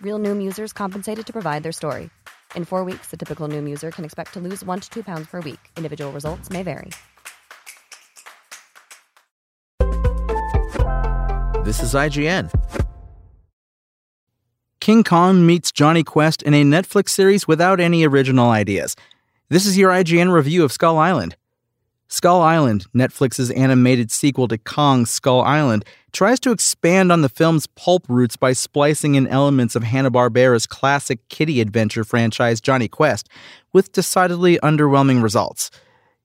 Real Noom users compensated to provide their story. In four weeks, the typical Noom user can expect to lose one to two pounds per week. Individual results may vary. This is IGN. King Kong meets Jonny Quest in a Netflix series without any original ideas. This is your IGN review of Skull Island. Skull Island, Netflix's animated sequel to Kong Skull Island, tries to expand on the film's pulp roots by splicing in elements of Hanna-Barbera's classic kiddie adventure franchise Jonny Quest, with decidedly underwhelming results.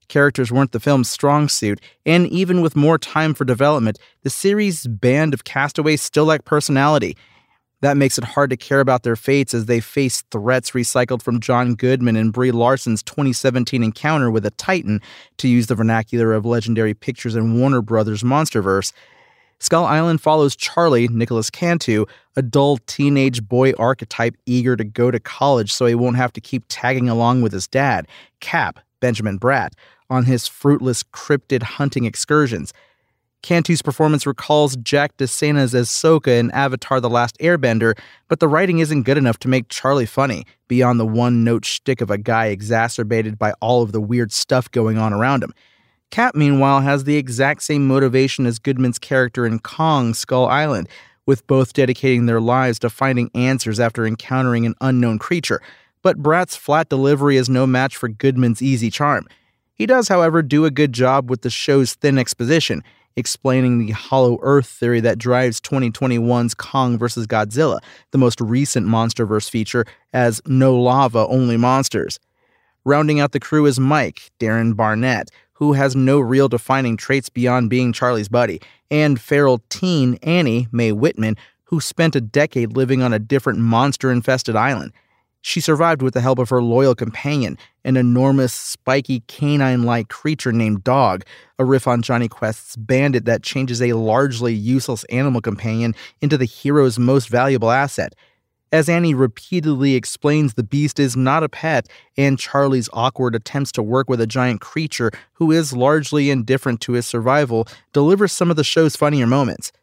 Characters weren't the film's strong suit, and even with more time for development, the series' band of castaways still lack personality. That makes it hard to care about their fates as they face threats recycled from John Goodman and Brie Larson's 2017 encounter with a Titan, to use the vernacular of Legendary Pictures and Warner Brothers' Monsterverse. Skull Island follows Charlie, Nicholas Cantu, a dull teenage boy archetype eager to go to college so he won't have to keep tagging along with his dad, Cap, Benjamin Bratt, on his fruitless cryptid hunting excursions. Cantu's performance recalls Jack DeSena's as Sokka in Avatar The Last Airbender, but the writing isn't good enough to make Charlie funny, beyond the one note shtick of a guy exacerbated by all of the weird stuff going on around him. Cap, meanwhile, has the exact same motivation as Goodman's character in Kong Skull Island, with both dedicating their lives to finding answers after encountering an unknown creature. But Bratt's flat delivery is no match for Goodman's easy charm. He does, however, do a good job with the show's thin exposition, explaining the hollow earth theory that drives 2021's Kong vs. Godzilla, the most recent Monsterverse feature, as no lava, only monsters. Rounding out the crew is Mike, Darren Barnett, who has no real defining traits beyond being Charlie's buddy, and feral teen Annie, Mae Whitman, who spent a decade living on a different monster infested island. She survived with the help of her loyal companion, an enormous, spiky, canine like creature named Dog, a riff on Jonny Quest's bandit that changes a largely useless animal companion into the hero's most valuable asset. As Annie repeatedly explains, the beast is not a pet, and Charlie's awkward attempts to work with a giant creature who is largely indifferent to his survival delivers some of the show's funnier moments.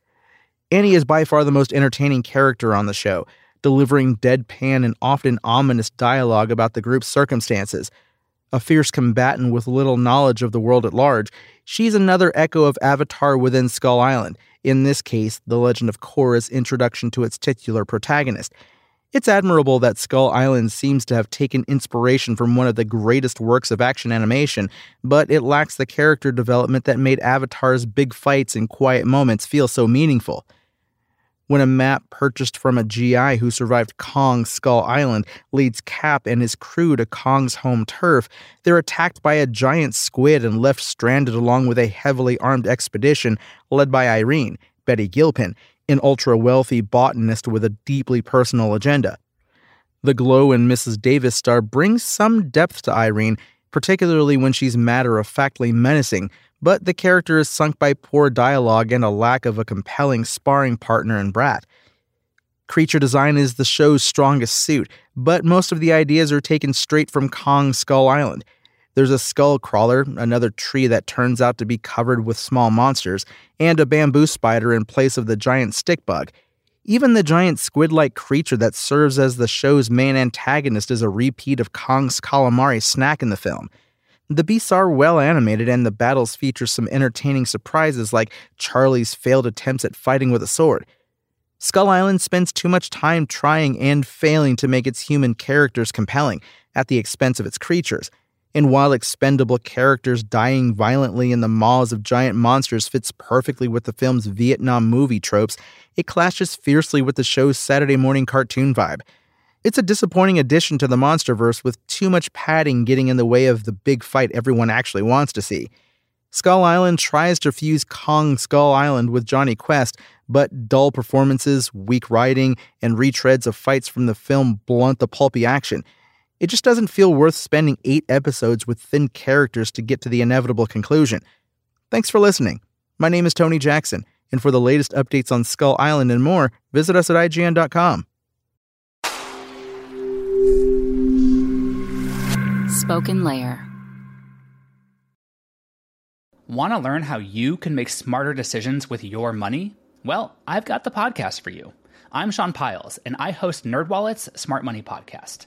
Annie is by far the most entertaining character on the show delivering deadpan and often ominous dialogue about the group's circumstances. A fierce combatant with little knowledge of the world at large, she's another echo of Avatar within Skull Island, in this case, The Legend of Korra's introduction to its titular protagonist. It's admirable that Skull Island seems to have taken inspiration from one of the greatest works of action animation, but it lacks the character development that made Avatar's big fights and quiet moments feel so meaningful. When a map purchased from a GI who survived Kong's Skull Island leads Cap and his crew to Kong's home turf, they're attacked by a giant squid and left stranded along with a heavily armed expedition led by Irene, Betty Gilpin, an ultra wealthy botanist with a deeply personal agenda. The Glow in Mrs. Davis star brings some depth to Irene, particularly when she's matter of factly menacing, but the character is sunk by poor dialogue and a lack of a compelling sparring partner in Bratt. Creature design is the show's strongest suit, but most of the ideas are taken straight from Kong Skull Island. There's a skull crawler, another tree that turns out to be covered with small monsters, and a bamboo spider in place of the giant stick bug. Even the giant squid like creature that serves as the show's main antagonist is a repeat of Kong's calamari snack in the film. The beasts are well animated, and the battles feature some entertaining surprises like Charlie's failed attempts at fighting with a sword. Skull Island spends too much time trying and failing to make its human characters compelling at the expense of its creatures. And while expendable characters dying violently in the maws of giant monsters fits perfectly with the film's Vietnam movie tropes, it clashes fiercely with the show's Saturday morning cartoon vibe. It's a disappointing addition to the Monsterverse with too much padding getting in the way of the big fight everyone actually wants to see. Skull Island tries to fuse Kong Skull Island with Jonny Quest, but dull performances, weak writing, and retreads of fights from the film blunt the pulpy action. It just doesn't feel worth spending eight episodes with thin characters to get to the inevitable conclusion. Thanks for listening. My name is Tony Jackson, and for the latest updates on Skull Island and more, visit us at IGN.com. Spoken Layer. Want to learn how you can make smarter decisions with your money? Well, I've got the podcast for you. I'm Sean Pyles, and I host NerdWallet's Smart Money Podcast.